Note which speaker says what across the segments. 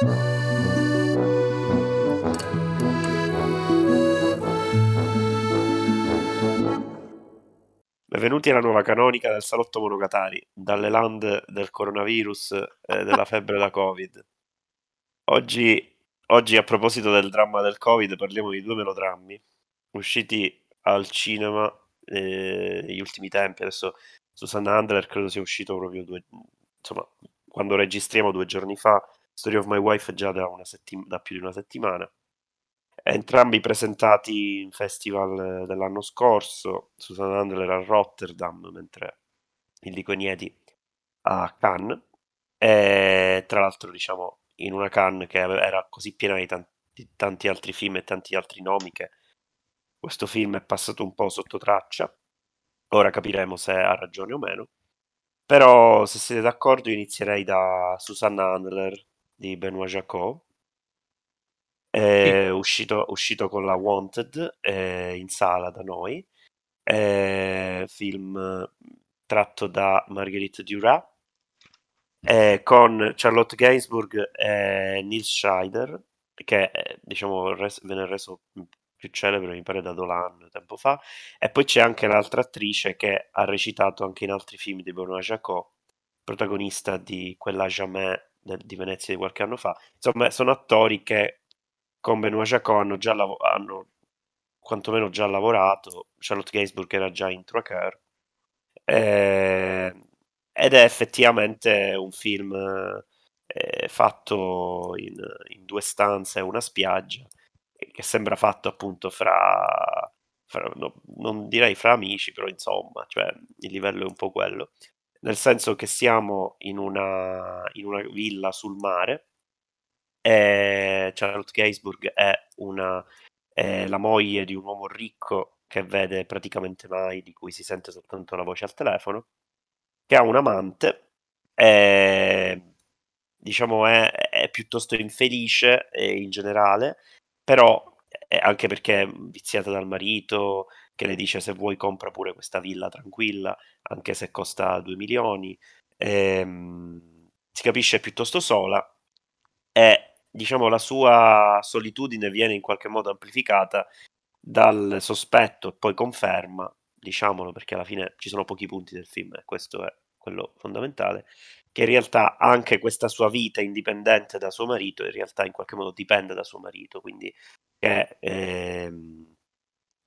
Speaker 1: Benvenuti alla nuova canonica del salotto Monogatari, dalle land del coronavirus e della febbre da Covid. Oggi, oggi, a proposito del dramma del Covid, parliamo di due melodrammi usciti al cinema eh, negli ultimi tempi. Adesso Susanna Handler credo sia uscito proprio due, insomma, quando registriamo due giorni fa. Story of My Wife già da, settim- da più di una settimana. Entrambi presentati in festival dell'anno scorso, Susan Handler a Rotterdam, mentre il Dico Nieti a Cannes, e tra l'altro diciamo in una Cannes che era così piena di tanti, tanti altri film e tanti altri nomi che questo film è passato un po' sotto traccia, ora capiremo se ha ragione o meno, però se siete d'accordo inizierei da Susanna Handler di Benoit Jacot, è uscito, uscito con la Wanted eh, in sala da noi. È film tratto da Marguerite Duras. Eh, con Charlotte Gainsbourg e Nils Scheider che diciamo res- venne reso più celebre mi pare da Dolan tempo fa. E poi c'è anche l'altra attrice che ha recitato anche in altri film di Benoît Jacot protagonista di quella Jamais di Venezia di qualche anno fa. Insomma sono attori che con Benoit Jacot hanno già lav- hanno quantomeno già lavorato, Charlotte Gainsbourg era già in Trucker, eh, ed è effettivamente un film eh, fatto in, in, due stanze e una spiaggia, che sembra fatto appunto fra, fra no, non direi fra amici, però insomma, cioè il livello è un po' quello, nel senso che siamo in una, in una villa sul mare, e Charlotte Gainsbourg è, una, è la moglie di un uomo ricco che vede praticamente mai, di cui si sente soltanto la voce al telefono, che ha un amante, e, diciamo è, è piuttosto infelice in generale, però anche perché è viziata dal marito che le dice se vuoi compra pure questa villa tranquilla, anche se costa 2 milioni, e, si capisce piuttosto sola e diciamo, la sua solitudine viene in qualche modo amplificata dal sospetto e poi conferma, diciamolo perché alla fine ci sono pochi punti del film e questo è quello fondamentale, che in realtà anche questa sua vita indipendente da suo marito in realtà in qualche modo dipende da suo marito, quindi che ehm,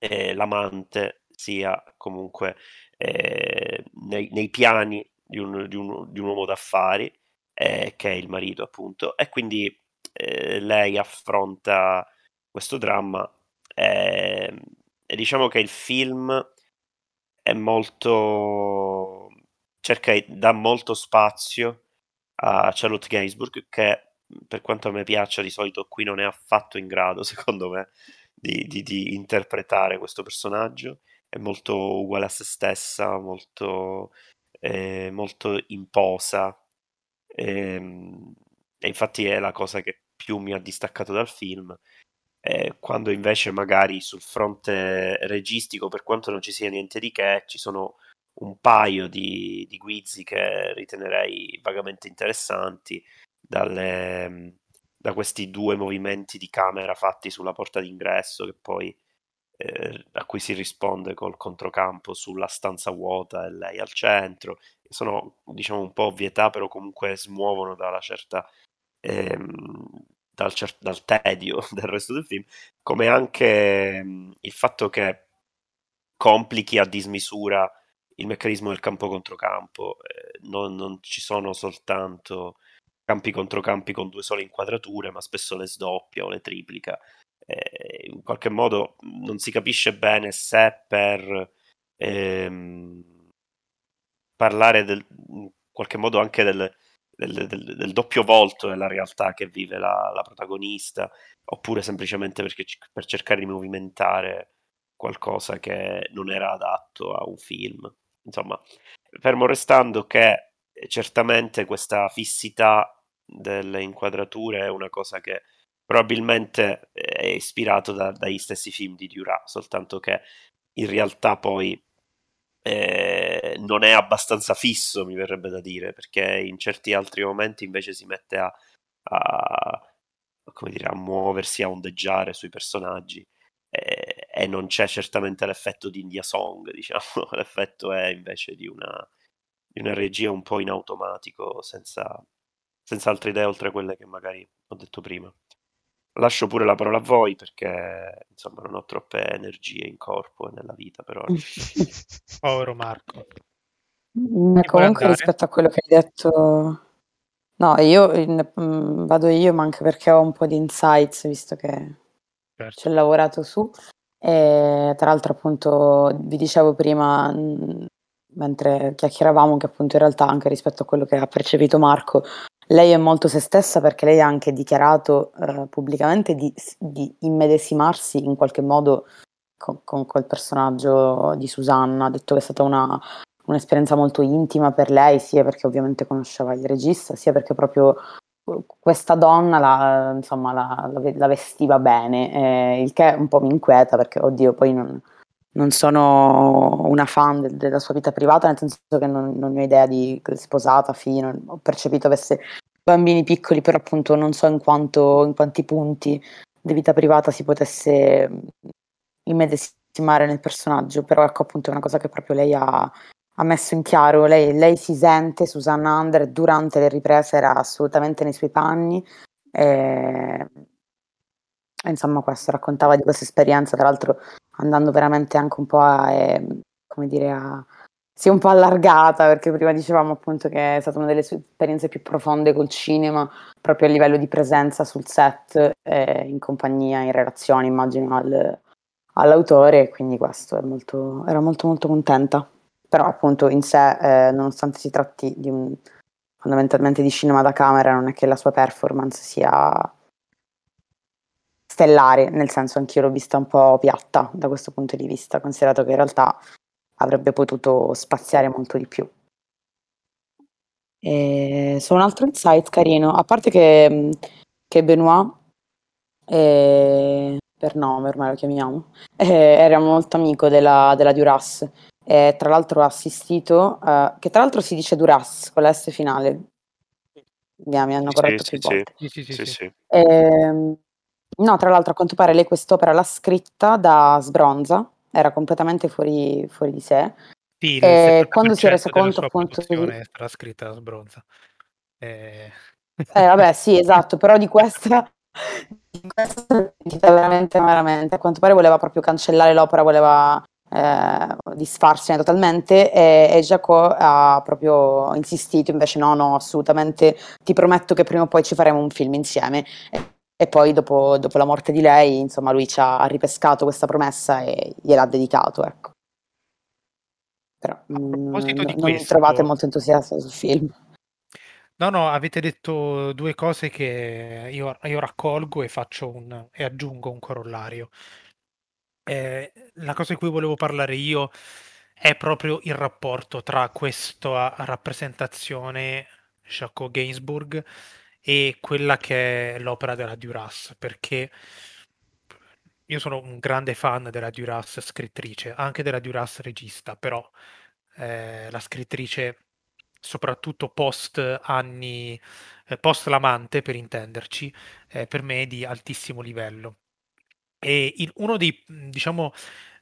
Speaker 1: eh, l'amante sia comunque eh, nei, nei, piani di un, di, un, di un, uomo d'affari, eh, che è il marito appunto, e quindi eh, lei affronta questo dramma ehm, e, diciamo che il film è molto cerca dà molto spazio a Charlotte Gainsbourg che per quanto a me piaccia di solito qui non è affatto in grado secondo me di, di, di interpretare questo personaggio è molto uguale a se stessa molto, eh, molto imposa e, ehm, e infatti è la cosa che più mi ha distaccato dal film, eh, quando invece magari sul fronte registico, per quanto non ci sia niente di che, ci sono un paio di, di guizzi che ritenerei vagamente interessanti, dalle, da questi due movimenti di camera fatti sulla porta d'ingresso che poi eh, a cui si risponde col controcampo sulla stanza vuota e lei al centro. Sono diciamo un po' ovvietà, però comunque smuovono dalla certa ehm, dal, cer- dal, tedio del resto del film, come anche mh, il fatto che complichi a dismisura il meccanismo del campo contro campo, eh, non, non, ci sono soltanto campi contro campi con due sole inquadrature, ma spesso le sdoppia o le triplica. Eh, in qualche modo non si capisce bene se per ehm, parlare del, in qualche modo anche del, del, del, del, doppio volto della realtà che vive la, la protagonista, oppure semplicemente perché, per cercare di movimentare qualcosa che non era adatto a un film. Insomma, fermo restando che certamente questa fissità delle inquadrature è una cosa che probabilmente è ispirato da, dagli stessi film di Duras, soltanto che in realtà poi eh, non è abbastanza fisso, mi verrebbe da dire, perché in certi altri momenti invece si mette a, a, dire, a muoversi, a ondeggiare sui personaggi eh, e non c'è certamente l'effetto di India Song, diciamo, l'effetto è invece di una, di una regia un po' in automatico, senza, senza altre idee oltre a quelle che magari ho detto prima. Lascio pure la parola a voi perché insomma non ho troppe energie in corpo e nella vita però.
Speaker 2: Povero Marco.
Speaker 3: Ma comunque rispetto a quello che hai detto, no, io in, mh, vado io, ma anche perché ho un po' di insights, visto che certo. ci ho lavorato su. E tra l'altro, appunto, vi dicevo prima, mh, mentre chiacchieravamo, che appunto in realtà anche rispetto a quello che ha percepito Marco, lei è molto se stessa perché lei ha anche dichiarato eh, pubblicamente di, di, immedesimarsi in qualche modo con, con, quel personaggio di Susanna, ha detto che è stata una, un'esperienza molto intima per lei, sia perché ovviamente conosceva il regista, sia perché proprio questa donna la, insomma, la, la vestiva bene, eh, il che un po' mi inquieta perché, oddio, poi non, non sono una fan de- della sua vita privata, nel senso che non, non ho idea di sposata, fino, ho percepito avesse bambini piccoli, però appunto non so in, quanto, in quanti punti di vita privata si potesse immedesimare nel personaggio, però ecco appunto è una cosa che proprio lei ha, ha messo in chiaro, lei, lei, si sente, Susanna Under durante le riprese era assolutamente nei suoi panni, e, insomma questo raccontava di questa esperienza, tra l'altro andando veramente anche un po' a, eh, come dire, a, si è un po' allargata perché prima dicevamo appunto che è stata una delle sue esperienze più profonde col cinema, proprio a livello di presenza sul set, eh, in compagnia, in relazione immagino al, all'autore, quindi questo molto, era molto molto contenta. Però appunto in sé, eh, nonostante si tratti di un, fondamentalmente di cinema da camera, non è che la sua performance sia stellare, nel senso anch'io l'ho vista un po' piatta da questo punto di vista, considerato che in realtà avrebbe potuto spaziare molto di più. E su un altro insight carino, a parte che, che Benoit, eh, per nome ormai lo chiamiamo, eh, era molto amico della, della Duras, e tra l'altro ha assistito, uh, che tra l'altro si dice Duras con la S finale, mi, hanno corretto
Speaker 1: sì,
Speaker 3: più
Speaker 1: sì,
Speaker 3: volte.
Speaker 1: Sì, sì, sì.
Speaker 3: E, ehm, No, tra l'altro a quanto pare lei quest'opera l'ha scritta da sbronza, era completamente fuori, fuori di sé.
Speaker 2: Sì,
Speaker 3: e quando si è resa conto appunto
Speaker 2: di... era scritta da sbronza.
Speaker 3: Eh... eh... vabbè, sì, esatto, però di questa di questa veramente veramente, a quanto pare voleva proprio cancellare l'opera, voleva eh, disfarsene totalmente e, e Jacob ha proprio insistito invece no, no, assolutamente ti prometto che prima o poi ci faremo un film insieme e poi dopo, dopo, la morte di lei, insomma, lui ci ha ripescato questa promessa e gliel'ha dedicato, ecco. Però mh, mm, non questo, trovate molto entusiasta sul film.
Speaker 2: No, no, avete detto due cose che io, io raccolgo e, un, e aggiungo un corollario. Eh, la cosa di cui volevo parlare io è proprio il rapporto tra questa rappresentazione Jacob Gainsbourg e quella che è l'opera della Duras, perché io sono un grande fan della Duras scrittrice, anche della Duras regista, però eh, la scrittrice soprattutto post anni, eh, post l'amante per intenderci, eh, per me è di altissimo livello. E in uno dei, diciamo,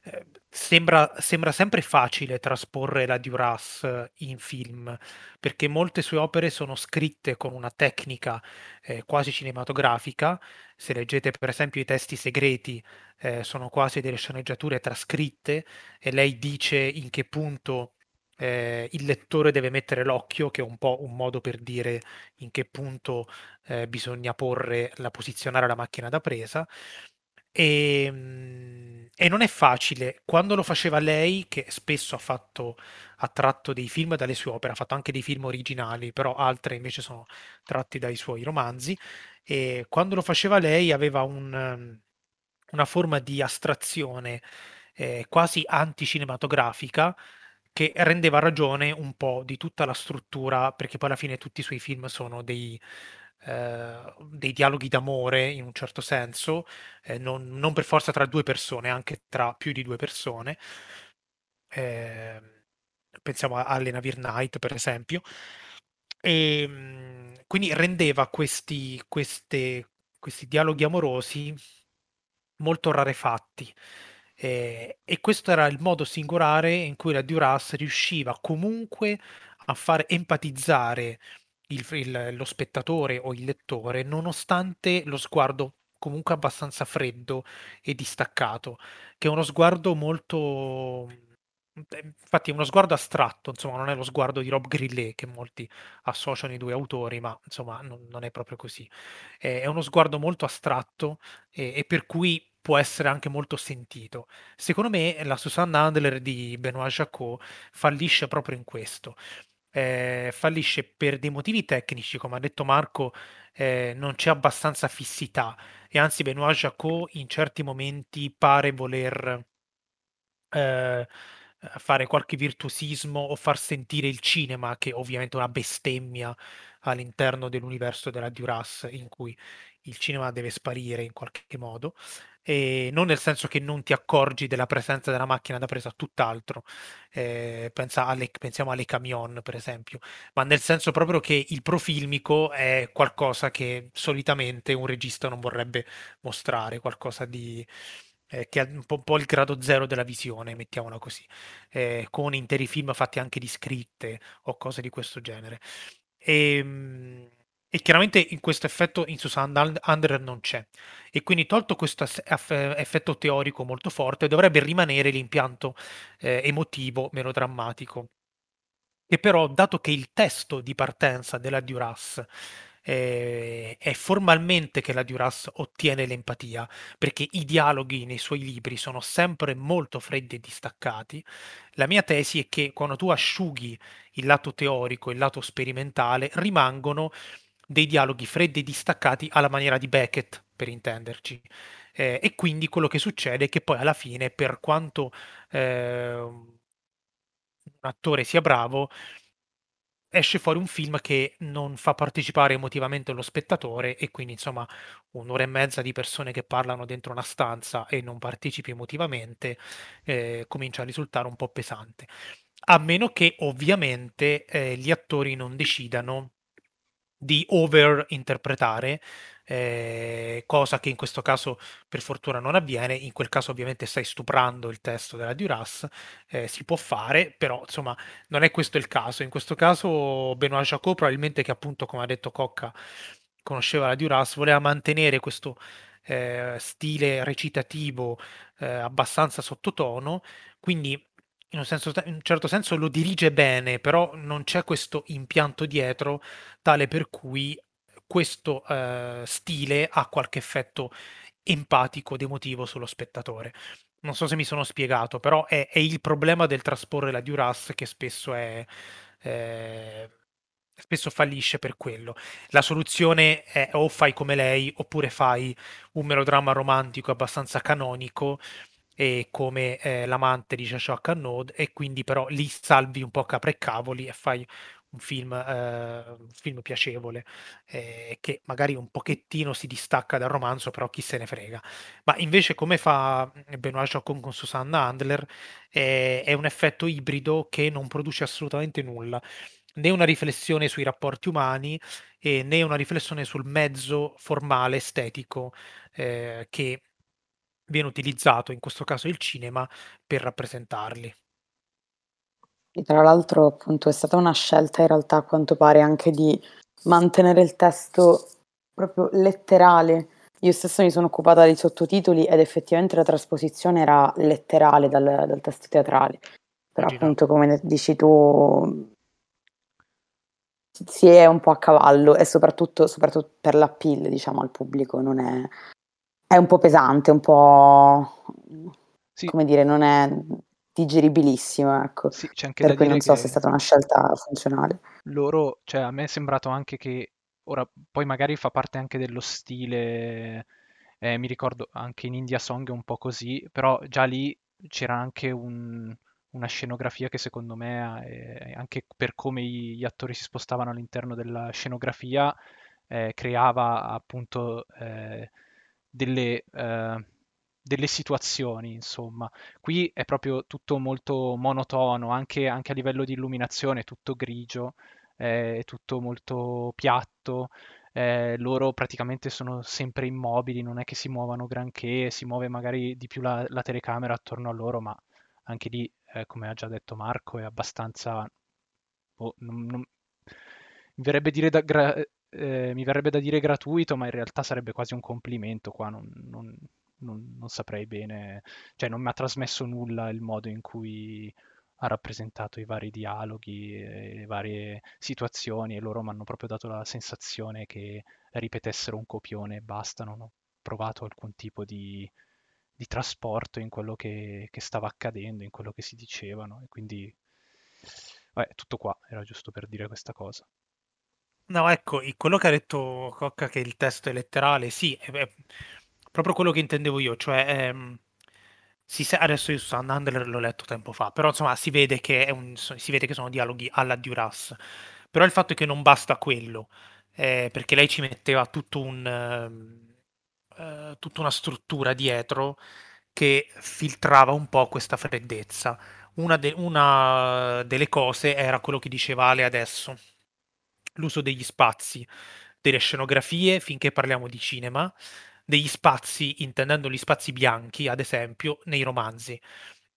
Speaker 2: eh, sembra, sembra, sempre facile trasporre la Duras in film, perché molte sue opere sono scritte con una tecnica eh, quasi cinematografica. Se leggete per esempio i testi segreti, eh, sono quasi delle sceneggiature trascritte e lei dice in che punto eh, il lettore deve mettere l'occhio, che è un po' un modo per dire in che punto eh, bisogna porre la posizionare la macchina da presa. E, ehm, e, non è facile. Quando lo faceva lei, che spesso ha fatto ha tratto dei film dalle sue opere, ha fatto anche dei film originali, però altre invece sono tratti dai suoi romanzi. E quando lo faceva lei aveva un, una forma di astrazione eh, quasi anticinematografica che rendeva ragione un po' di tutta la struttura, perché poi alla fine tutti i suoi film sono dei, eh, dei dialoghi d'amore in un certo senso, eh, non, non, per forza tra due persone, anche tra più di due persone. Eh, pensiamo a Allen Night, per esempio. E, ehm, quindi rendeva questi, queste, questi dialoghi amorosi molto rarefatti. Eh, e questo era il modo singolare in cui la Duras riusciva comunque a far empatizzare il, il, lo spettatore o il lettore, nonostante lo sguardo comunque abbastanza freddo e distaccato, che è uno sguardo molto infatti è uno sguardo astratto, insomma, non è lo sguardo di Rob Grillet che molti associano i due autori, ma insomma non, non è proprio così. È, uno sguardo molto astratto e, e, per cui può essere anche molto sentito. Secondo me la Susanna Handler di Benoît Jacot fallisce proprio in questo. Eh, fallisce per dei motivi tecnici, come ha detto Marco, eh, non c'è abbastanza fissità. E anzi Benoît Jacot in certi momenti pare voler eh, fare qualche virtuosismo o far sentire il cinema, che ovviamente è una bestemmia all'interno dell'universo della Duras, in cui il cinema deve sparire in qualche modo, e non nel senso che non ti accorgi della presenza della macchina da presa, tutt'altro. Eh, pensa alle, pensiamo alle camion, per esempio, ma nel senso proprio che il profilmico è qualcosa che solitamente un regista non vorrebbe mostrare, qualcosa di eh, che è un po', un po', il grado zero della visione, mettiamola così, eh, con interi film fatti anche di scritte o cose di questo genere. E, ehm, e chiaramente in questo effetto in Susan Under non c'è. E quindi tolto questo effetto teorico molto forte, dovrebbe rimanere l'impianto eh, emotivo melodrammatico. E però, dato che il testo di partenza della Duras eh, è formalmente che la Duras ottiene l'empatia, perché i dialoghi nei suoi libri sono sempre molto freddi e distaccati. La mia tesi è che quando tu asciughi il lato teorico e il lato sperimentale, rimangono dei dialoghi freddi e distaccati alla maniera di Beckett, per intenderci. Eh, e quindi quello che succede è che poi alla fine, per quanto eh, un attore sia bravo, esce fuori un film che non fa partecipare emotivamente lo spettatore e quindi insomma un'ora e mezza di persone che parlano dentro una stanza e non partecipi emotivamente eh, comincia a risultare un po' pesante. A meno che ovviamente eh, gli attori non decidano di overinterpretare eh, cosa che in questo caso per fortuna non avviene, in quel caso ovviamente stai stuprando il testo della Duras, eh, si può fare, però insomma non è questo il caso, in questo caso Benoît Jacot probabilmente che appunto come ha detto Cocca conosceva la Duras, voleva mantenere questo eh, stile recitativo eh, abbastanza sottotono, quindi in un, senso, in un, certo senso lo dirige bene, però non c'è questo impianto dietro tale per cui questo eh, stile ha qualche effetto empatico ed emotivo sullo spettatore. Non so se mi sono spiegato, però è, è il problema del trasporre la Duras che spesso è... Eh, spesso fallisce per quello. La soluzione è o fai come lei oppure fai un melodramma romantico abbastanza canonico e come eh, l'amante di Jacques Arnaud e quindi però lì salvi un po' capre e cavoli e fai un film, eh, un film piacevole eh, che magari un pochettino si distacca dal romanzo, però chi se ne frega. Ma invece come fa Benoît Jacon con Susanna Handler è un effetto ibrido che non produce assolutamente nulla, né una riflessione sui rapporti umani né una riflessione sul mezzo formale estetico eh, che viene utilizzato, in questo caso il cinema, per rappresentarli.
Speaker 3: E tra l'altro, appunto, è stata una scelta in realtà a quanto pare anche di mantenere il testo proprio letterale. Io stessa mi sono occupata dei sottotitoli ed effettivamente la trasposizione era letterale dal, dal testo teatrale. Però Immagino. appunto, come dici tu, si è un po' a cavallo e soprattutto, soprattutto per l'appeal, diciamo, al pubblico, non è... È un po' pesante, un po'... Sì. come dire, non è digeribilissimo, ecco.
Speaker 4: Sì, c'è anche
Speaker 3: per
Speaker 4: cui
Speaker 3: non so se è stata una scelta funzionale.
Speaker 4: Loro, cioè a me è sembrato anche che ora poi magari fa parte anche dello stile, eh, mi ricordo anche in India Song è un po' così, però già lì c'era anche un, una scenografia che secondo me, eh, anche per come gli attori si spostavano all'interno della scenografia, eh, creava appunto eh, delle eh, delle situazioni, insomma. Qui è proprio tutto molto monotono, anche, anche a livello di illuminazione, tutto grigio, è tutto molto piatto. eh, loro praticamente sono sempre immobili, non è che si muovano granché, si muove magari di più la, la telecamera attorno a loro, ma anche lì, eh, come ha già detto Marco, è abbastanza... Oh, non, non... Mi, verrebbe da gra... eh, mi, verrebbe da dire gratuito, ma in realtà sarebbe quasi un complimento qua, non, non, non saprei bene, cioè non mi ha trasmesso nulla il modo in cui ha rappresentato i vari dialoghi, le varie situazioni e loro mi hanno proprio dato la sensazione che ripetessero un copione e basta, non ho provato alcun tipo di, di trasporto in quello che, che, stava accadendo, in quello che si dicevano e quindi vabbè, tutto qua, era giusto per dire questa cosa.
Speaker 2: No, ecco, quello che ha detto Cocca che il testo è letterale, sì, è, è proprio quello che intendevo io, cioè ehm, si adesso io su Sundander l'ho letto tempo fa, però insomma si vede un- si vede che sono dialoghi alla Duras. Però il fatto è che non basta quello, eh, perché lei ci metteva tutto un, ehm, eh, tutta una struttura dietro che filtrava un po' questa freddezza. Una, de- una delle cose era quello che diceva Ale adesso, l'uso degli spazi, delle scenografie, finché parliamo di cinema, degli spazi, intendendo gli spazi bianchi, ad esempio, nei romanzi.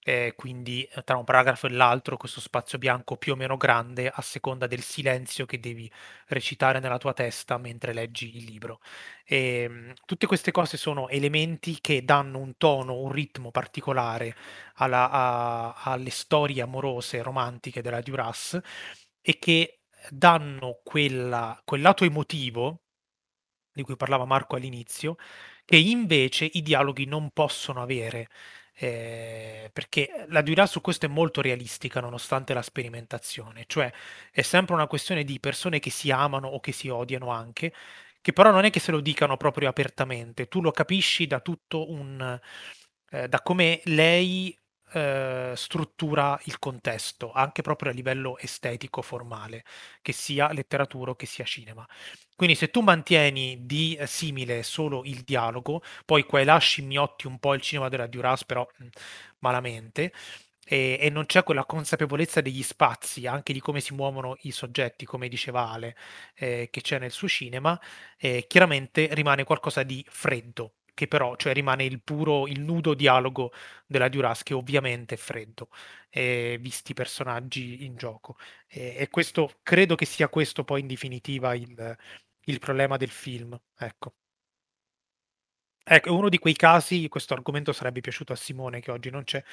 Speaker 2: Eh, quindi tra un paragrafo e l'altro questo spazio bianco più o meno grande a seconda del silenzio che devi recitare nella tua testa mentre leggi il libro. E, ehm, tutte queste cose sono elementi che danno un tono, un ritmo particolare alla, a, alle storie amorose, romantiche della Duras e che danno quella, quel lato emotivo di cui parlava Marco all'inizio, che invece i dialoghi non possono avere, eh, perché la Duras su questo è molto realistica nonostante la sperimentazione, cioè è sempre una questione di persone che si amano o che si odiano anche, che però non è che se lo dicano proprio apertamente, tu lo capisci da tutto un... Eh, da come lei eh, struttura il contesto, anche proprio a livello estetico, formale, che sia letteratura o che sia cinema. Quindi se tu mantieni di eh, simile solo il dialogo, poi qua e là scimmiotti un po' il cinema della Duras, però mh, malamente, e, e, non c'è quella consapevolezza degli spazi, anche di come si muovono i soggetti, come diceva Ale, eh, che c'è nel suo cinema, eh, chiaramente rimane qualcosa di freddo, che però cioè, rimane il puro, il nudo dialogo della Duras, che ovviamente è freddo, eh, visti i personaggi in gioco. Eh, e questo, credo che sia questo poi in definitiva il, il problema del film. Ecco. Ecco, è uno di quei casi, questo argomento sarebbe piaciuto a Simone che oggi non c'è,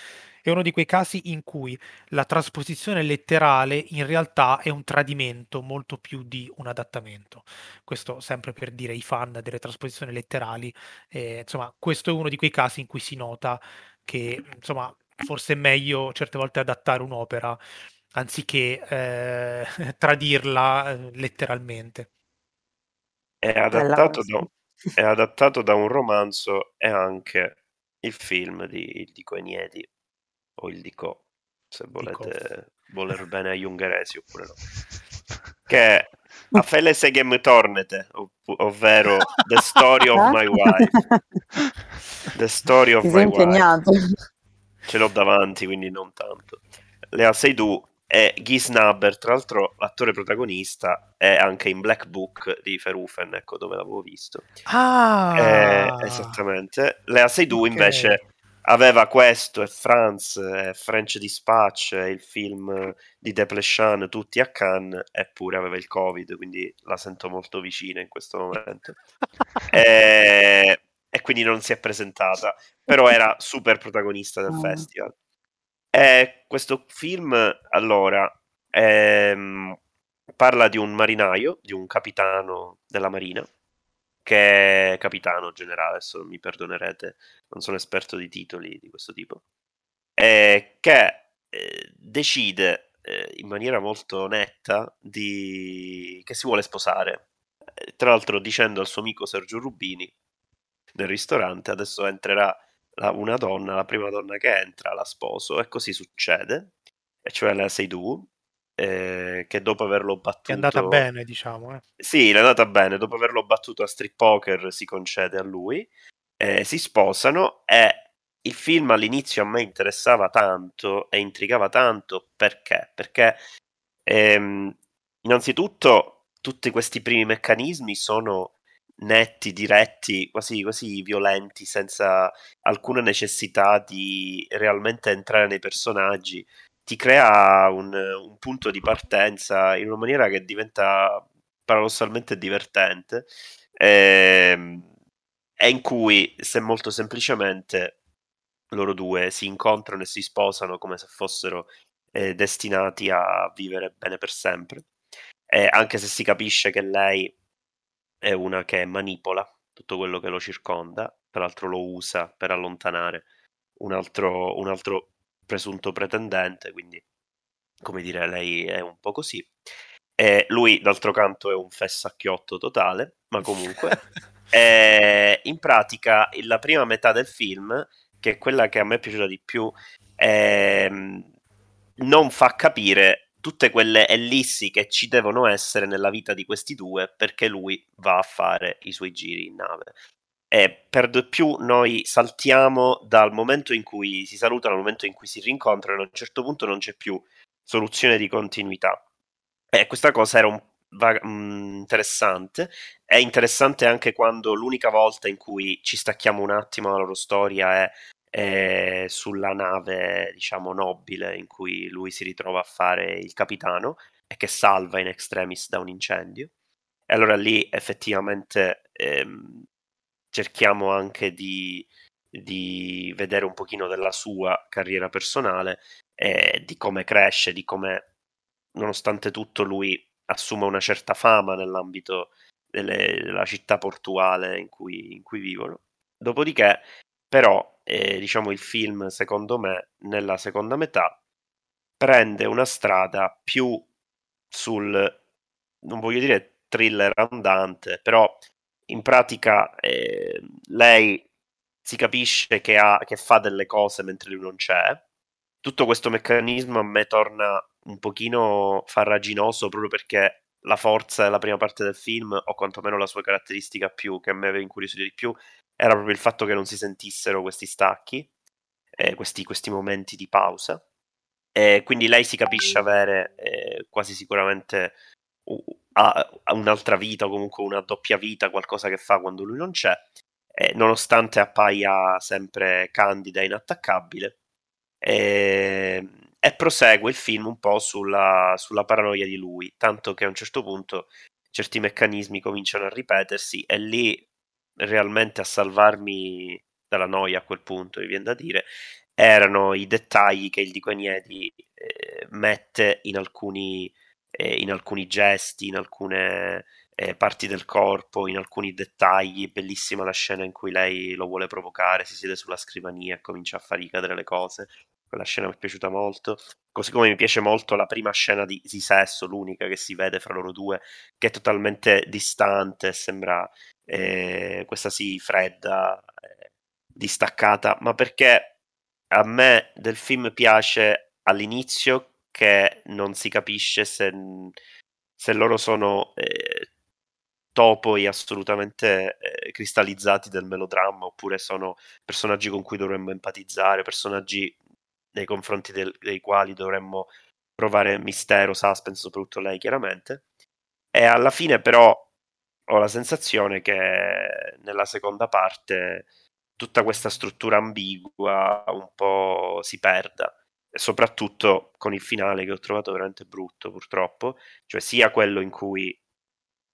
Speaker 2: è uno di quei casi in cui la trasposizione letterale in realtà è un tradimento molto più di un adattamento. Questo sempre per dire i fan delle trasposizioni letterali, eh, insomma, questo è uno di quei casi in cui si nota che, insomma, forse è meglio certe volte adattare un'opera anziché eh, tradirla eh, letteralmente.
Speaker 1: È adattato da, è adattato da un romanzo e anche il film di il Dico Eniedi o il Dico, se volete voler bene agli ungheresi oppure no. Che è A Fele Segem Tornete, ov- ovvero The Story of My Wife. The Story of My Wife. Ce l'ho davanti, quindi non tanto. Lea Seydoux e Guy Snabber, tra l'altro l'attore protagonista è anche in Black Book di Ferufen, ecco dove l'avevo visto.
Speaker 2: Ah!
Speaker 1: Eh, esattamente. Lea Seydoux okay. invece aveva questo e France, e French Dispatch, e il film di Deplechan, tutti a Cannes, eppure aveva il Covid, quindi la sento molto vicina in questo momento. e, e quindi non si è presentata, però era super protagonista del oh. festival. Eh, questo film, allora, ehm, parla di un marinaio, di un capitano della marina, che è capitano generale, adesso mi perdonerete, non sono esperto di titoli di questo tipo, eh, che eh, decide eh, in maniera molto netta di... che si vuole sposare. Tra l'altro dicendo al suo amico Sergio Rubini nel ristorante, adesso entrerà la, una donna, la prima donna che entra, la sposo, e così succede, e cioè la sei tu, eh, che dopo averlo battuto... È
Speaker 2: andata bene, diciamo. Eh.
Speaker 1: Sì, è andata bene, dopo averlo battuto a strip poker si concede a lui, eh, si sposano e il film all'inizio a me interessava tanto e intrigava tanto perché? Perché ehm, innanzitutto tutti questi primi meccanismi sono netti, diretti, quasi, quasi violenti, senza alcuna necessità di realmente entrare nei personaggi. Ti crea un, un punto di partenza in una maniera che diventa paradossalmente divertente e, e in cui se molto semplicemente loro due si incontrano e si sposano come se fossero eh, destinati a vivere bene per sempre. Eh, anche se si capisce che lei è una che manipola tutto quello che lo circonda, tra l'altro lo usa per allontanare un altro, un altro presunto pretendente, quindi come dire, lei è un po' così. E lui, d'altro canto, è un fessacchiotto totale, ma comunque. in pratica, la prima metà del film che è quella che a me è piaciuta di più, ehm, non fa capire tutte quelle ellissi che ci devono essere nella vita di questi due perché lui va a fare i suoi giri in nave. E per di più noi saltiamo dal momento in cui si salutano al momento in cui si rincontrano, a un certo punto non c'è più soluzione di continuità. E questa cosa era un va- mm, interessante. È interessante anche quando l'unica volta in cui ci stacchiamo un attimo dalla loro storia è, è sulla nave, diciamo, nobile in cui lui si ritrova a fare il capitano e che salva in extremis da un incendio. E allora lì effettivamente ehm, cerchiamo anche di, di vedere un pochino della sua carriera personale e di come cresce, di come nonostante tutto lui assuma una certa fama nell'ambito delle, della città portuale in cui, in cui vivono. Dopodiché, però, eh, diciamo il film, secondo me, nella seconda metà, prende una strada più sul, non voglio dire thriller andante, però in pratica eh, lei si capisce che, ha, che fa delle cose mentre lui non c'è. Tutto questo meccanismo a me torna un pochino farraginoso proprio perché la forza della prima parte del film, o quantomeno la sua caratteristica più che a me aveva incuriosito di più, era proprio il fatto che non si sentissero questi stacchi, eh, questi, questi, momenti di pausa. E quindi lei si capisce avere eh, quasi sicuramente uh, un'altra vita o comunque una doppia vita, qualcosa che fa quando lui non c'è, eh, nonostante appaia sempre candida e inattaccabile. E e prosegue il film un po' sulla, sulla paranoia di lui, tanto che a un certo punto certi meccanismi cominciano a ripetersi e lì realmente a salvarmi dalla noia a quel punto, mi viene da dire, erano i dettagli che il Dico Eniedi eh, mette in alcuni, eh, in alcuni gesti, in alcune eh, parti del corpo, in alcuni dettagli. Bellissima la scena in cui lei lo vuole provocare, si siede sulla scrivania e comincia a far ricadere le cose quella scena mi è piaciuta molto. Così come mi piace molto la prima scena di, di sesso, l'unica che si vede fra loro due, che è totalmente distante, sembra eh, questa sì fredda, eh, distaccata, ma perché a me del film piace all'inizio che non si capisce se, se loro sono eh, topoi assolutamente eh, cristallizzati del melodramma oppure sono personaggi con cui dovremmo empatizzare, personaggi nei confronti del, dei quali dovremmo provare mistero, suspense, soprattutto lei chiaramente. E alla fine però ho la sensazione che nella seconda parte tutta questa struttura ambigua un po' si perda. E soprattutto con il finale che ho trovato veramente brutto purtroppo, cioè sia quello in cui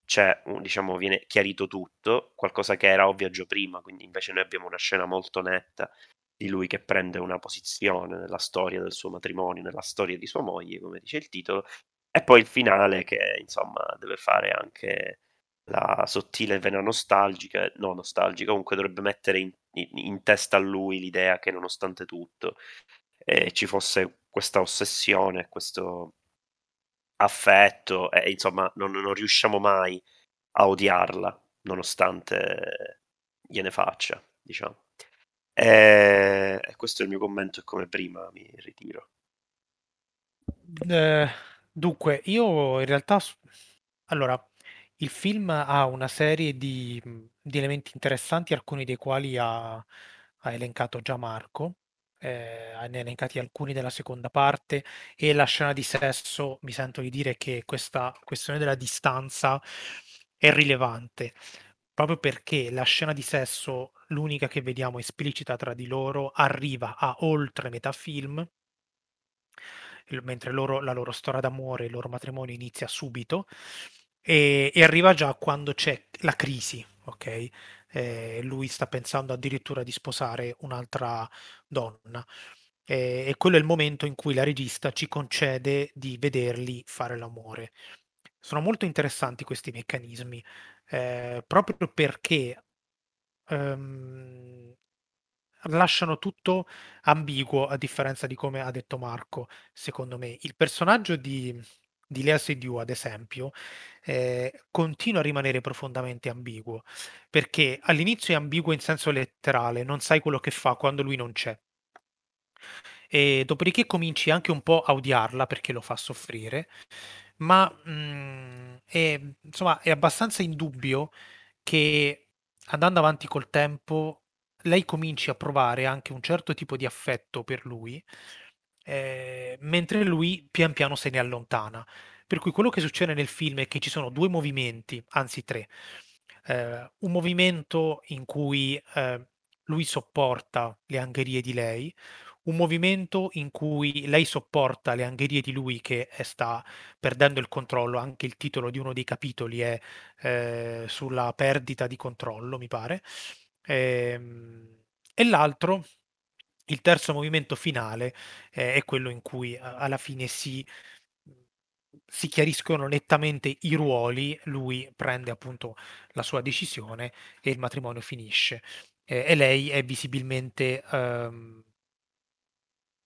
Speaker 1: c'è, diciamo, viene chiarito tutto, qualcosa che era ovvio già prima, quindi invece noi abbiamo una scena molto netta di lui che prende una posizione nella storia del suo matrimonio, nella storia di sua moglie, come dice il titolo, e poi il finale che insomma deve fare anche la sottile vena nostalgica, no nostalgica, comunque dovrebbe mettere in, in, in testa a lui l'idea che nonostante tutto eh, ci fosse questa ossessione, questo affetto e insomma non, non riusciamo mai a odiarla nonostante gliene faccia, diciamo. E questo è il mio commento e come prima mi ritiro.
Speaker 2: Eh, dunque, io in realtà, allora, il film ha una serie di, di elementi interessanti, alcuni dei quali ha, ha elencato già Marco. eh, ne ha elencati alcuni della seconda parte, e la scena di sesso, mi sento di dire che questa questione della distanza è rilevante, proprio perché la scena di sesso, l'unica che vediamo esplicita tra di loro, arriva a oltre metà film, mentre loro, la loro storia d'amore, il loro matrimonio inizia subito, e, e arriva già quando c'è la crisi, ok? Eh, lui sta pensando addirittura di sposare un'altra donna. Eh, e quello è il momento in cui la regista ci concede di vederli fare l'amore. Sono molto interessanti questi meccanismi, eh, proprio perché um, lasciano tutto ambiguo, a differenza di come ha detto Marco, secondo me. Il personaggio di, di Lea Seydoux, ad esempio, eh, continua a rimanere profondamente ambiguo, perché all'inizio è ambiguo in senso letterale, non sai quello che fa quando lui non c'è. E dopodiché cominci anche un po' a odiarla perché lo fa soffrire, ma mh, mm, è, insomma, è abbastanza indubbio che andando avanti col tempo lei cominci a provare anche un certo tipo di affetto per lui, eh, mentre lui pian piano se ne allontana. Per cui quello che succede nel film è che ci sono due movimenti, anzi tre. Eh, un movimento in cui eh, lui sopporta le angherie di lei, un movimento in cui lei sopporta le angherie di lui che sta perdendo il controllo, anche il titolo di uno dei capitoli è eh, sulla perdita di controllo, mi pare, ehm, e l'altro, il terzo movimento finale, eh, è quello in cui alla fine si si chiariscono nettamente i ruoli, lui prende appunto la sua decisione e il matrimonio finisce. Eh, e lei è visibilmente ehm,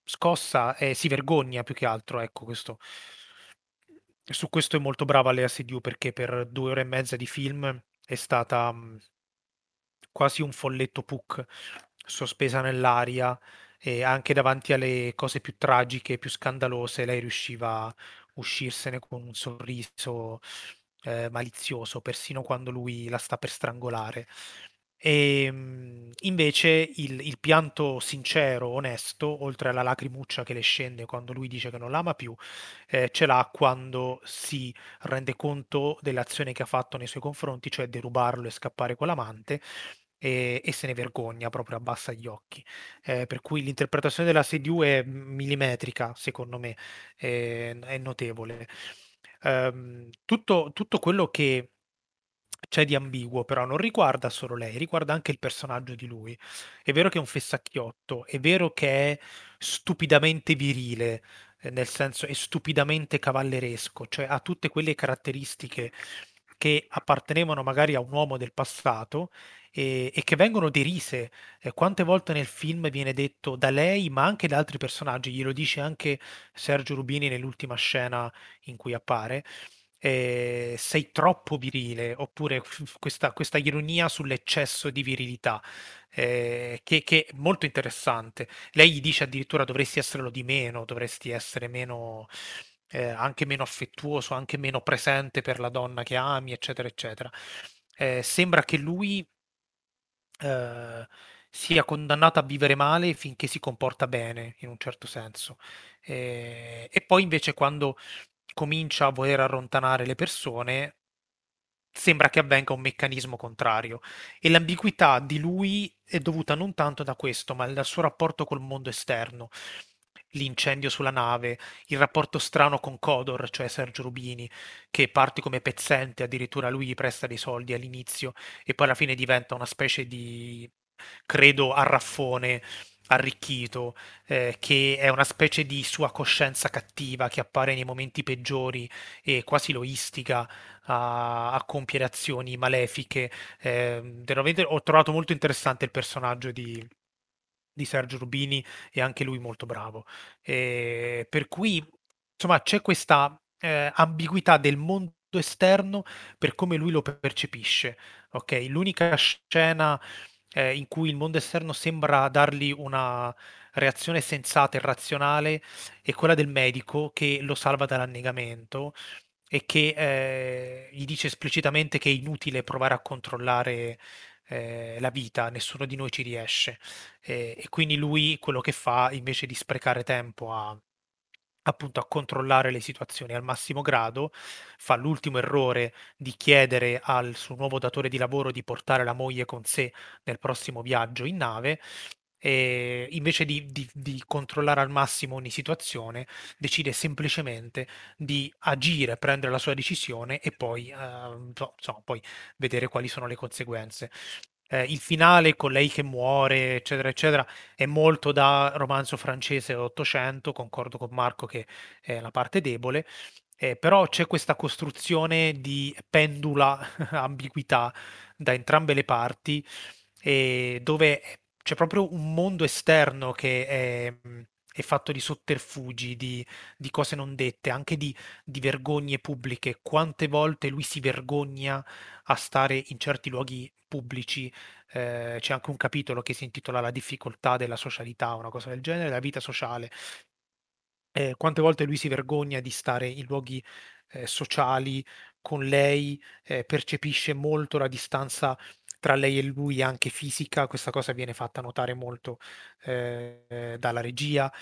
Speaker 2: scossa e si vergogna più che altro, ecco questo. Su questo è molto brava Lea Seydoux perché per due ore e mezza di film è stata mh, quasi un folletto Puck sospesa nell'aria e anche davanti alle cose più tragiche, più scandalose, lei riusciva a uscirsene con un sorriso eh, malizioso, persino quando lui la sta per strangolare. E ehm, invece il, il, pianto sincero, onesto, oltre alla lacrimuccia che le scende quando lui dice che non l'ama più, eh, ce l'ha quando si rende conto dell'azione che ha fatto nei suoi confronti, cioè derubarlo e scappare con l'amante. E, e se ne vergogna, proprio abbassa gli occhi. Eh, per cui l'interpretazione della Sediu è millimetrica, secondo me, è, è notevole. Um, tutto, tutto quello che c'è di ambiguo, però non riguarda solo lei, riguarda anche il personaggio di lui. È vero che è un fessacchiotto, è vero che è stupidamente virile, eh, nel senso è stupidamente cavalleresco, cioè ha tutte quelle caratteristiche che appartenevano magari a un uomo del passato e, e che vengono derise. Eh, quante volte nel film viene detto da lei, ma anche da altri personaggi, glielo dice anche Sergio Rubini nell'ultima scena in cui appare eh, sei troppo virile, oppure questa, questa ironia sull'eccesso di virilità, eh, che, che, è molto interessante. Lei gli dice addirittura dovresti esserlo di meno, dovresti essere meno, eh, anche meno affettuoso, anche meno presente per la donna che ami, eccetera, eccetera. Eh, sembra che lui eh, sia condannato a vivere male finché si comporta bene, in un certo senso. Eh, e poi invece quando comincia a voler allontanare le persone, sembra che avvenga un meccanismo contrario. E l'ambiguità di lui è dovuta non tanto da questo, ma dal suo rapporto col mondo esterno. L'incendio sulla nave, il rapporto strano con Codor, cioè Sergio Rubini, che parte come pezzente, addirittura lui gli presta dei soldi all'inizio e poi alla fine diventa una specie di, credo, arraffone arricchito, eh, che è una specie di sua coscienza cattiva che appare nei momenti peggiori e quasi lo istiga a, a compiere azioni malefiche. Eh, ho trovato molto interessante il personaggio di, di Sergio Rubini e anche lui molto bravo. Eh, per cui, insomma, c'è questa eh, ambiguità del mondo esterno per come lui lo percepisce. Ok, l'unica scena eh, in cui il mondo esterno sembra dargli una reazione sensata e razionale è quella del medico che lo salva dall'annegamento e che eh, gli dice esplicitamente che è inutile provare a controllare eh, la vita, nessuno di noi ci riesce. Eh, e quindi lui quello che fa, invece di sprecare tempo a appunto a controllare le situazioni al massimo grado, fa l'ultimo errore di chiedere al suo nuovo datore di lavoro di portare la moglie con sé nel prossimo viaggio in nave e invece di, di, di, controllare al massimo ogni situazione, decide semplicemente di agire, prendere la sua decisione e poi, eh, insomma, poi vedere quali sono le conseguenze. Eh, il finale con lei che muore, eccetera, eccetera, è molto da romanzo francese dell'Ottocento, concordo con Marco che è la parte debole, eh, però c'è questa costruzione di pendula ambiguità da entrambe le parti, eh, dove c'è proprio un mondo esterno che è, è fatto di sotterfugi, di, di, cose non dette, anche di, di, vergogne pubbliche. Quante volte lui si vergogna a stare in certi luoghi pubblici. Eh, c'è anche un capitolo che si intitola La difficoltà della socialità, una cosa del genere, la vita sociale. Eh, quante volte lui si vergogna di stare in luoghi eh, sociali con lei, eh, percepisce molto la distanza tra lei e lui anche fisica, questa cosa viene fatta notare molto eh, dalla regia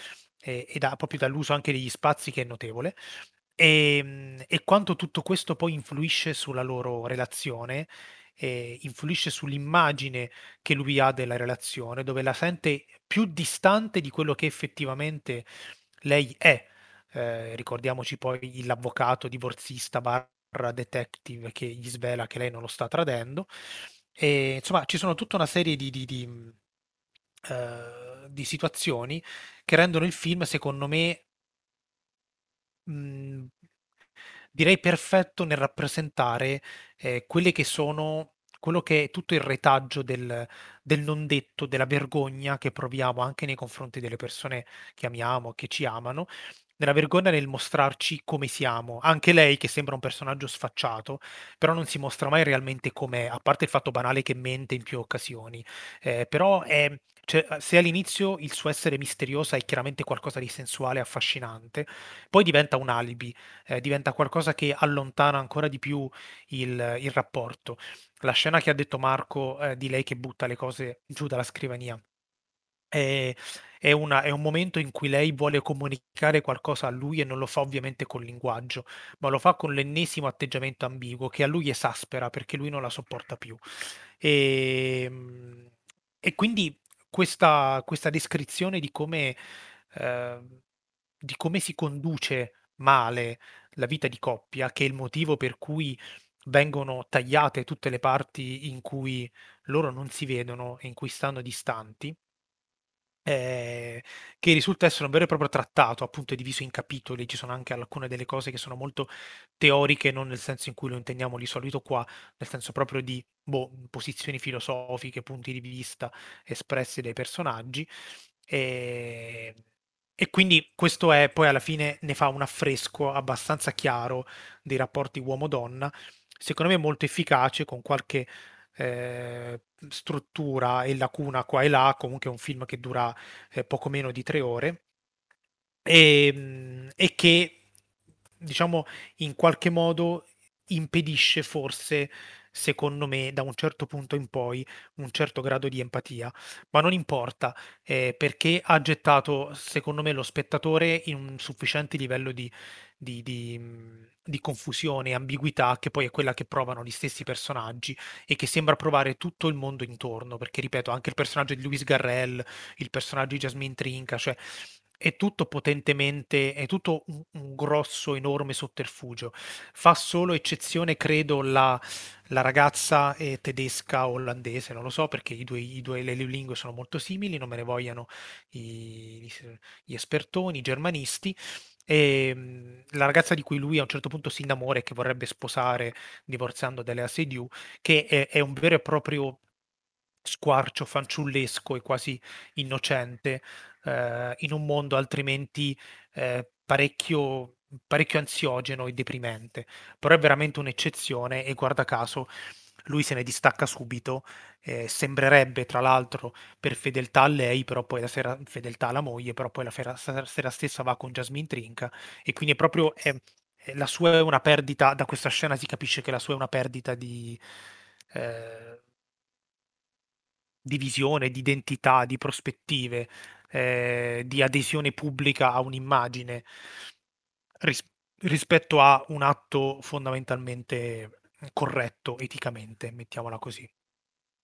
Speaker 2: e, e da, proprio dall'uso anche degli spazi che è notevole. E, ehm, e quanto tutto questo poi influisce sulla loro relazione, influisce sull'immagine che lui ha della relazione, dove la sente più distante di quello che effettivamente lei è. Eh, ricordiamoci poi l'avvocato divorzista barra detective che gli svela che lei non lo sta tradendo. E, insomma, ci sono tutta una serie di, di, di, uh, di situazioni che rendono il film, secondo me, mh, direi perfetto nel rappresentare eh, quelle che sono quello che è tutto il retaggio del, del, non detto, della vergogna che proviamo anche nei confronti delle persone che amiamo, che ci amano, nella vergogna nel mostrarci come siamo. Anche lei, che sembra un personaggio sfacciato, però non si mostra mai realmente com'è, a parte il fatto banale che mente in più occasioni. Eh, però è, cioè, se all'inizio il suo essere misteriosa è chiaramente qualcosa di sensuale e affascinante, poi diventa un alibi, eh, diventa qualcosa che allontana ancora di più il, il rapporto. La scena che ha detto Marco eh, di lei che butta le cose giù dalla scrivania è, è, una, è, un momento in cui lei vuole comunicare qualcosa a lui e non lo fa ovviamente col linguaggio, ma lo fa con l'ennesimo atteggiamento ambiguo che a lui esaspera perché lui non la sopporta più. E, ehm, e quindi questa, questa, descrizione di come, eh, di come si conduce male la vita di coppia, che è il motivo per cui vengono tagliate tutte le parti in cui loro non si vedono e in cui stanno distanti, eh, che risulta essere un vero e proprio trattato, appunto è diviso in capitoli, ci sono anche alcune delle cose che sono molto teoriche, non nel senso in cui lo intendiamo di solito qua, nel senso proprio di boh, posizioni filosofiche, punti di vista espressi dai personaggi. E, e quindi questo è poi alla fine ne fa un affresco abbastanza chiaro dei rapporti uomo-donna, secondo me molto efficace, con qualche eh, struttura e lacuna qua e là, comunque è un film che dura eh, poco meno di tre ore e, ehm, e che diciamo in qualche modo impedisce forse secondo me, da un certo punto in poi, un certo grado di empatia. Ma non importa, eh, perché ha gettato, secondo me, lo spettatore in un sufficiente livello di, di, di, di confusione ambiguità, che poi è quella che provano gli stessi personaggi e che sembra provare tutto il mondo intorno. Perché, ripeto, anche il personaggio di Luis Garrel, il personaggio di Jasmine Trinca, cioè è tutto potentemente, è tutto un, un, grosso, enorme sotterfugio. Fa solo eccezione, credo, la, la ragazza è tedesca olandese, non lo so perché i due, i due, le lingue sono molto simili, non me ne vogliano i, gli espertoni, i germanisti. E ehm, la ragazza di cui lui a un certo punto si innamora e che vorrebbe sposare divorziando dalle Seydoux, che è, è un vero e proprio squarcio fanciullesco e quasi innocente eh, in un mondo altrimenti eh, parecchio, parecchio ansiogeno e deprimente. Però è veramente un'eccezione e guarda caso lui se ne distacca subito. Eh, sembrerebbe tra l'altro per fedeltà a lei, però poi la sera fedeltà alla moglie, però poi la sera, sera stessa va con Jasmine Trinca e quindi è proprio è, la sua è una perdita, da questa scena si capisce che la sua è una perdita di, eh, di visione, di identità, di prospettive, eh, di adesione pubblica a un'immagine ris- rispetto a un atto fondamentalmente corretto eticamente, mettiamola così.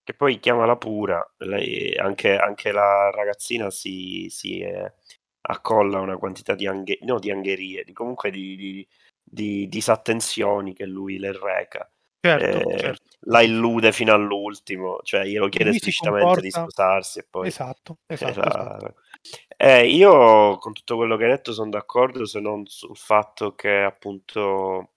Speaker 1: Che poi chiamala pura, lei, anche, anche la ragazzina si, si eh, accolla una quantità di, anghe, no, di angherie, di, comunque di, di, di, disattenzioni che lui le reca.
Speaker 2: Certo, eh, certo.
Speaker 1: La illude fino all'ultimo, cioè glielo chiede esplicitamente comporta... di sposarsi e poi...
Speaker 2: Esatto, esatto,
Speaker 1: la...
Speaker 2: esatto.
Speaker 1: Eh, io con tutto quello che hai detto sono d'accordo, se non sul fatto che appunto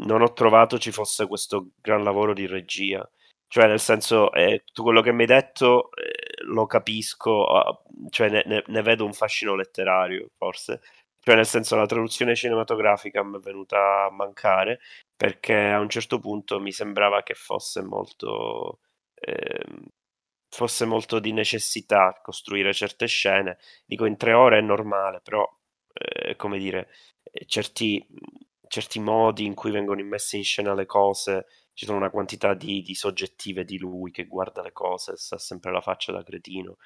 Speaker 1: non ho trovato ci fosse questo gran lavoro di regia. Cioè, nel senso, eh, tutto quello che mi hai detto eh, lo capisco, uh, cioè ne, ne, ne, vedo un fascino letterario, forse. Cioè, nel senso, la traduzione cinematografica mi è venuta a mancare perché a un certo punto mi sembrava che fosse molto. Eh, fosse molto di necessità costruire certe scene. Dico, in tre ore è normale, però, eh, come dire, eh, certi, certi modi in cui vengono immesse in scena le cose ci sono una quantità di, di soggettive di lui che guarda le cose, sa sempre la faccia da cretino.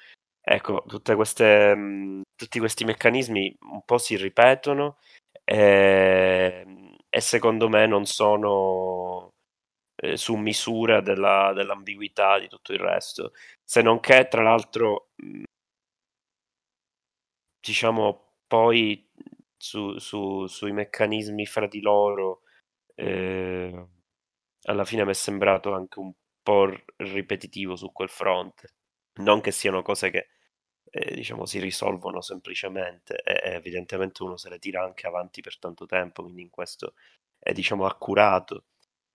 Speaker 1: Ecco, queste, mh, tutti questi meccanismi un po' si ripetono e, ehm, e secondo me non sono eh, su misura della, dell'ambiguità di tutto il resto. Se non che, tra l'altro, mh, diciamo, poi su, su, sui meccanismi fra di loro. Eh, alla fine mi è sembrato anche un po' ripetitivo su quel fronte. Non che siano cose che eh, diciamo si risolvono semplicemente e evidentemente uno se le tira anche avanti per tanto tempo, quindi in questo è diciamo accurato,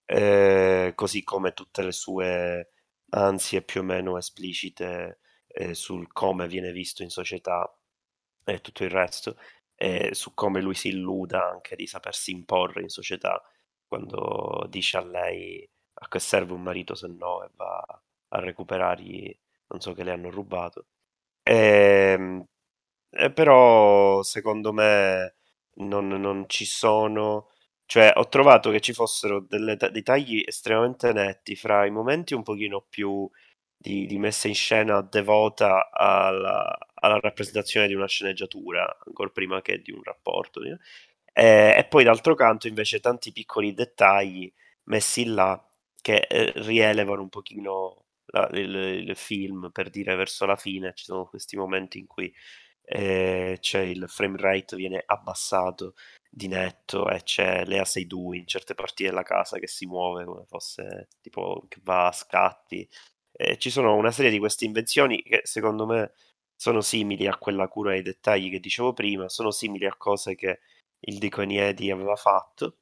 Speaker 1: eh, così come tutte le sue ansie più o meno esplicite eh, sul come viene visto in società e tutto il resto, e su come lui si illuda anche di sapersi imporre in società quando dice a lei a che serve un marito se no e va a recuperargli non so che le hanno rubato. E, ehm, e però secondo me non, non, ci sono, cioè ho trovato che ci fossero delle, dei tagli estremamente netti fra i momenti un pochino più di, di messa in scena devota alla, alla, rappresentazione di una sceneggiatura, ancora prima che di un rapporto. Eh, e poi d'altro canto invece tanti piccoli dettagli messi là che eh, rielevano un pochino la, il, il, film, per dire verso la fine ci sono questi momenti in cui eh, c'è il frame rate viene abbassato di netto e c'è Lea Seydoux in certe parti della casa che si muove come fosse tipo che va a scatti. Eh, ci sono una serie di queste invenzioni che secondo me sono simili a quella cura ai dettagli che dicevo prima, sono simili a cose che il Dico Eniedi aveva fatto,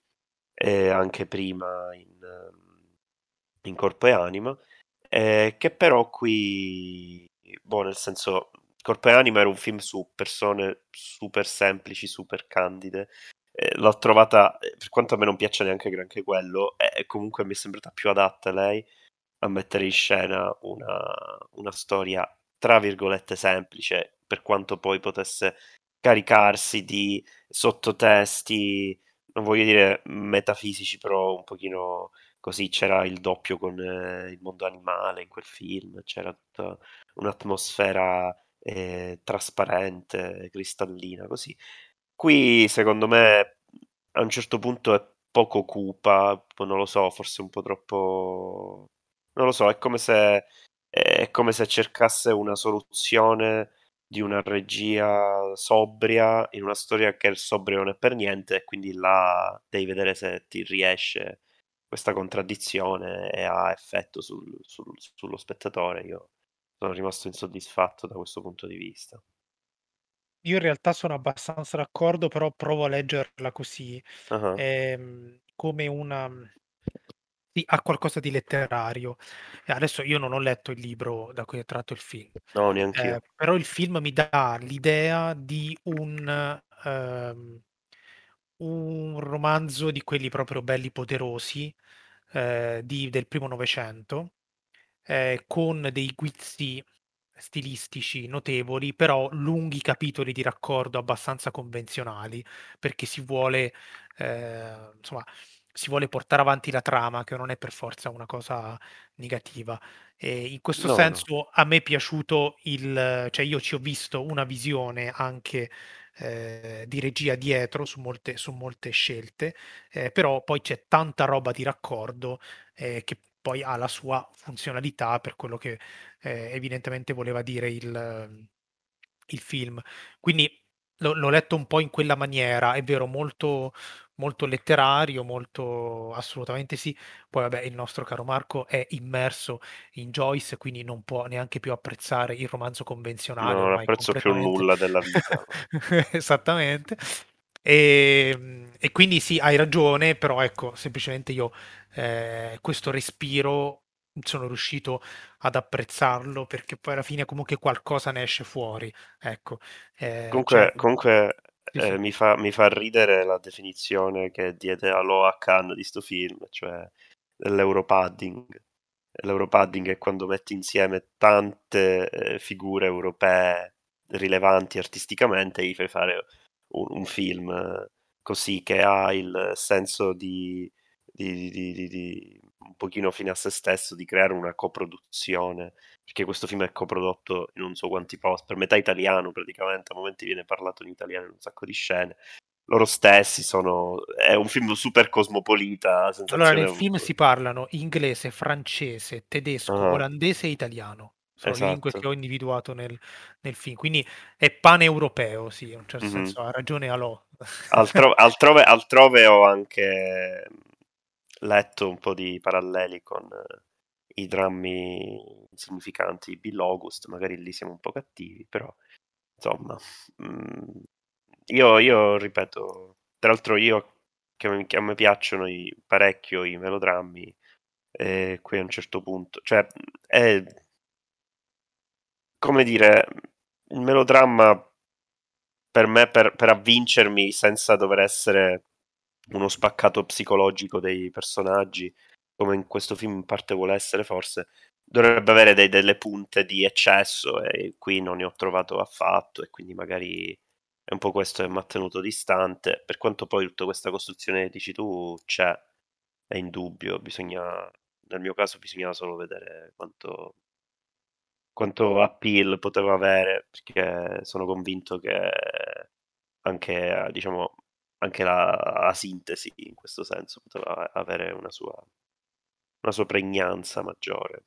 Speaker 1: eh, anche prima in, ehm, in Corpo e Anima, eh, che però qui, boh, nel senso, Corpo e Anima era un film su persone super semplici, super candide. Eh, l'ho trovata, eh, per quanto a me non piaccia neanche granché quello, eh, comunque mi è sembrata più adatta lei a mettere in scena una, una storia tra virgolette semplice, per quanto poi potesse caricarsi di sottotesti, non voglio dire metafisici, però un pochino così c'era il doppio con eh, il mondo animale in quel film, c'era tutta un'atmosfera eh, trasparente, cristallina, così. Qui secondo me a un certo punto è poco cupa, non lo so, forse un po' troppo... Non lo so, è come se, è come se cercasse una soluzione di una regia sobria in una storia che il sobrio non è per niente e quindi là devi vedere se ti riesce questa contraddizione e ha effetto sul, sul, sullo spettatore. Io sono rimasto insoddisfatto da questo punto di vista.
Speaker 2: Io in realtà sono abbastanza d'accordo, però provo a leggerla così, uh-huh. ehm, come una sì, ha qualcosa di letterario. E adesso io non ho letto il libro da cui è tratto il film.
Speaker 1: No, neanche
Speaker 2: eh, però il film mi dà l'idea di un, um, un romanzo di quelli proprio belli poderosi eh, di, del primo Novecento, eh, con dei guizzi stilistici notevoli, però lunghi capitoli di raccordo abbastanza convenzionali, perché si vuole, eh, insomma, si vuole portare avanti la trama, che non è per forza una cosa negativa. E in questo
Speaker 1: No,
Speaker 2: senso
Speaker 1: no.
Speaker 2: a me è piaciuto il cioè io ci ho visto una visione anche eh, di regia dietro su molte, su molte scelte, eh, però poi c'è tanta roba di raccordo eh, che poi ha la sua funzionalità per quello che eh, evidentemente voleva dire il, il film. Quindi l'ho, l'ho letto un po' in quella maniera, è vero, molto, molto letterario, molto assolutamente sì. Poi vabbè, il nostro caro Marco è immerso in Joyce, quindi non può neanche più apprezzare il romanzo convenzionale
Speaker 1: No, non apprezzo più nulla della vita.
Speaker 2: Esattamente. E, ehm, e quindi sì, hai ragione, però ecco, semplicemente io eh, questo respiro sono riuscito ad apprezzarlo perché poi alla fine comunque qualcosa ne esce fuori. Ecco, eh,
Speaker 1: Comunque,
Speaker 2: cioè,
Speaker 1: comunque eh, mi fa, mi fa ridere la definizione che diede Aloha Khan di sto film, cioè dell'Europadding. L'Europadding è quando metti insieme tante eh, figure europee rilevanti artisticamente e gli fai fare un, un film eh, così che ha il senso di, di, di, di, di un pochino fine a se stesso, di creare una coproduzione perché questo film è coprodotto in non so quanti posti, per metà italiano praticamente, a momenti viene parlato in italiano in un sacco di scene. Loro stessi sono... è un film super cosmopolita,
Speaker 2: Allora, nel film si parlano inglese, francese, tedesco,
Speaker 1: Ah,
Speaker 2: olandese e italiano. Sono le lingue che
Speaker 1: esatto.
Speaker 2: ho individuato nel, nel film. Quindi è paneuropeo, sì, in un certo
Speaker 1: Mhm.
Speaker 2: senso ha ragione Alò.
Speaker 1: Altro- altrove, altrove ho anche letto un po' di paralleli con i drammi insignificanti di Bill August, magari lì siamo un po' cattivi, però insomma, mm, io, io ripeto, tra l'altro io che, che a me piacciono i- parecchio i melodrammi, e qui a un certo punto, cioè è come dire, il melodramma per me, per, per avvincermi senza dover essere uno spaccato psicologico dei personaggi, come in questo film in parte vuole essere forse, dovrebbe avere dei- delle punte di eccesso e qui non ne ho trovato affatto e quindi magari è un po' questo che mi ha tenuto distante, per quanto poi tutta questa costruzione che dici tu c'è, è indubbio, bisogna, nel mio caso bisognava solo vedere quanto, quanto appeal poteva avere, perché sono convinto che anche, diciamo, anche la, la sintesi in questo senso poteva avere una sua, una sua pregnanza maggiore.